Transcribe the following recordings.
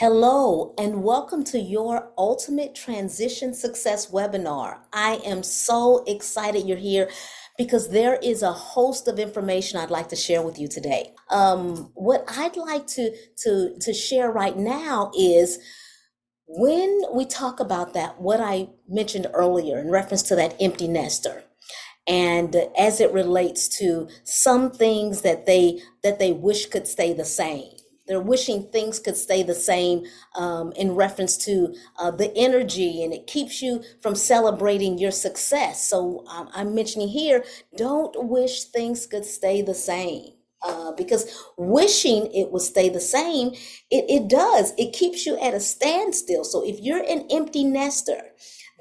Hello, and welcome to your Ultimate Transition Success webinar. I am so excited you're here because there is a host of information I'd like to share with you today. Um, what I'd like to, to, to share right now is when we talk about that, what I mentioned earlier in reference to that empty nester and as it relates to some things that they that they wish could stay the same they're wishing things could stay the same um, in reference to uh, the energy, and it keeps you from celebrating your success. So um, I'm mentioning here don't wish things could stay the same. Uh, because wishing it would stay the same, it, it does. It keeps you at a standstill. So if you're an empty nester,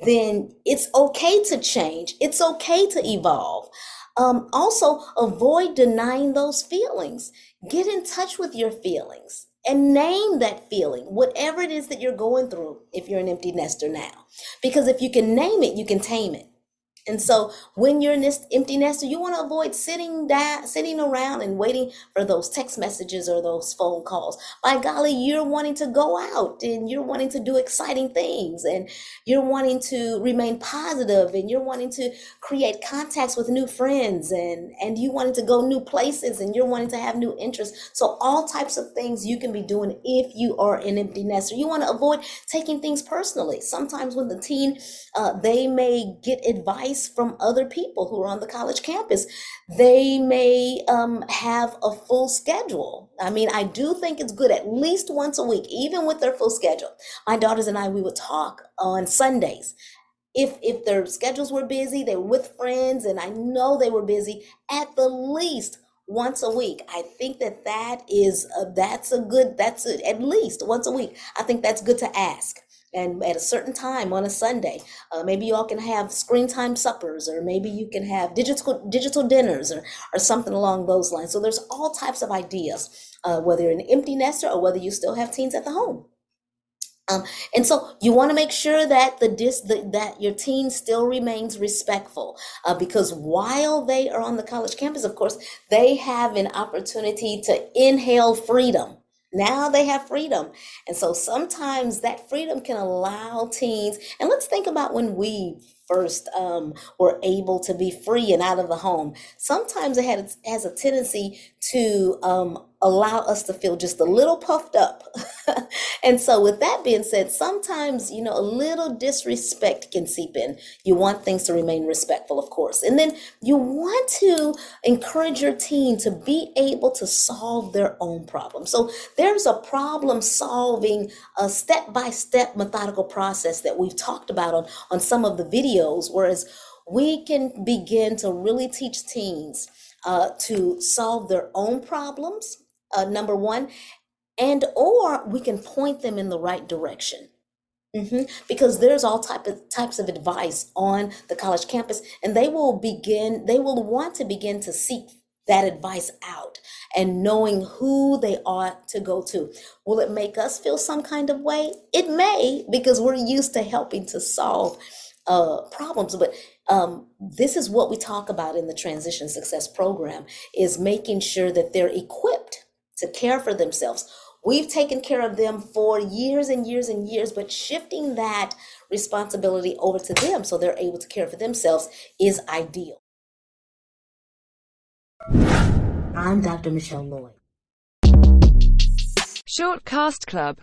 then it's okay to change. It's okay to evolve. Um, also, avoid denying those feelings. Get in touch with your feelings and name that feeling, whatever it is that you're going through, if you're an empty nester now. Because if you can name it, you can tame it. And so when you're in this empty nester, you want to avoid sitting down, sitting around and waiting for those text messages or those phone calls. By golly, you're wanting to go out and you're wanting to do exciting things and you're wanting to remain positive and you're wanting to create contacts with new friends and, and you wanting to go new places and you're wanting to have new interests. So all types of things you can be doing if you are an empty nester. You want to avoid taking things personally. Sometimes when the teen, uh, they may get advice advice from other people who are on the college campus. They may um, have a full schedule. I mean, I do think it's good at least once a week, even with their full schedule. My daughters and I, we would talk on Sundays if if their schedules were busy they were with friends and i know they were busy at the least once a week i think that that is a, that's a good that's a, at least once a week i think that's good to ask and at a certain time on a Sunday, uh, maybe you all can have screen time suppers, or maybe you can have digital digital dinners, or or something along those lines. So there's all types of ideas, uh, whether you're an empty nester or whether you still have teens at the home. Um, and so you want to make sure that the, dis, the that your teen still remains respectful uh, because while they are on the college campus, of course, they have an opportunity to inhale freedom now they have freedom. And so sometimes that freedom can allow teens, and let's think about when we first um, were able to be free and out of the home. Sometimes it had, has a tendency to um, allow us to feel just a little puffed up. and so, with that being said, sometimes, you know, a little disrespect can seep in. You want things to remain respectful, of course. And then you want to encourage your teen to be able to solve their own problems. So, there's a problem solving, a step by step methodical process that we've talked about on, on some of the videos, whereas we can begin to really teach teens uh, to solve their own problems uh, number one and or we can point them in the right direction. Hmm because there's all type of types of advice on the college campus and they will begin they will want to begin to seek that advice out and knowing who they ought to go to. Will it make us feel some kind of way? It may because we're used to helping to solve uh, problems but um, this is what we talk about in the transition success program is making sure that they're equipped to care for themselves. We've taken care of them for years and years and years, but shifting that responsibility over to them so they're able to care for themselves is ideal. I'm Dr. Michelle Lloyd. Shortcast Club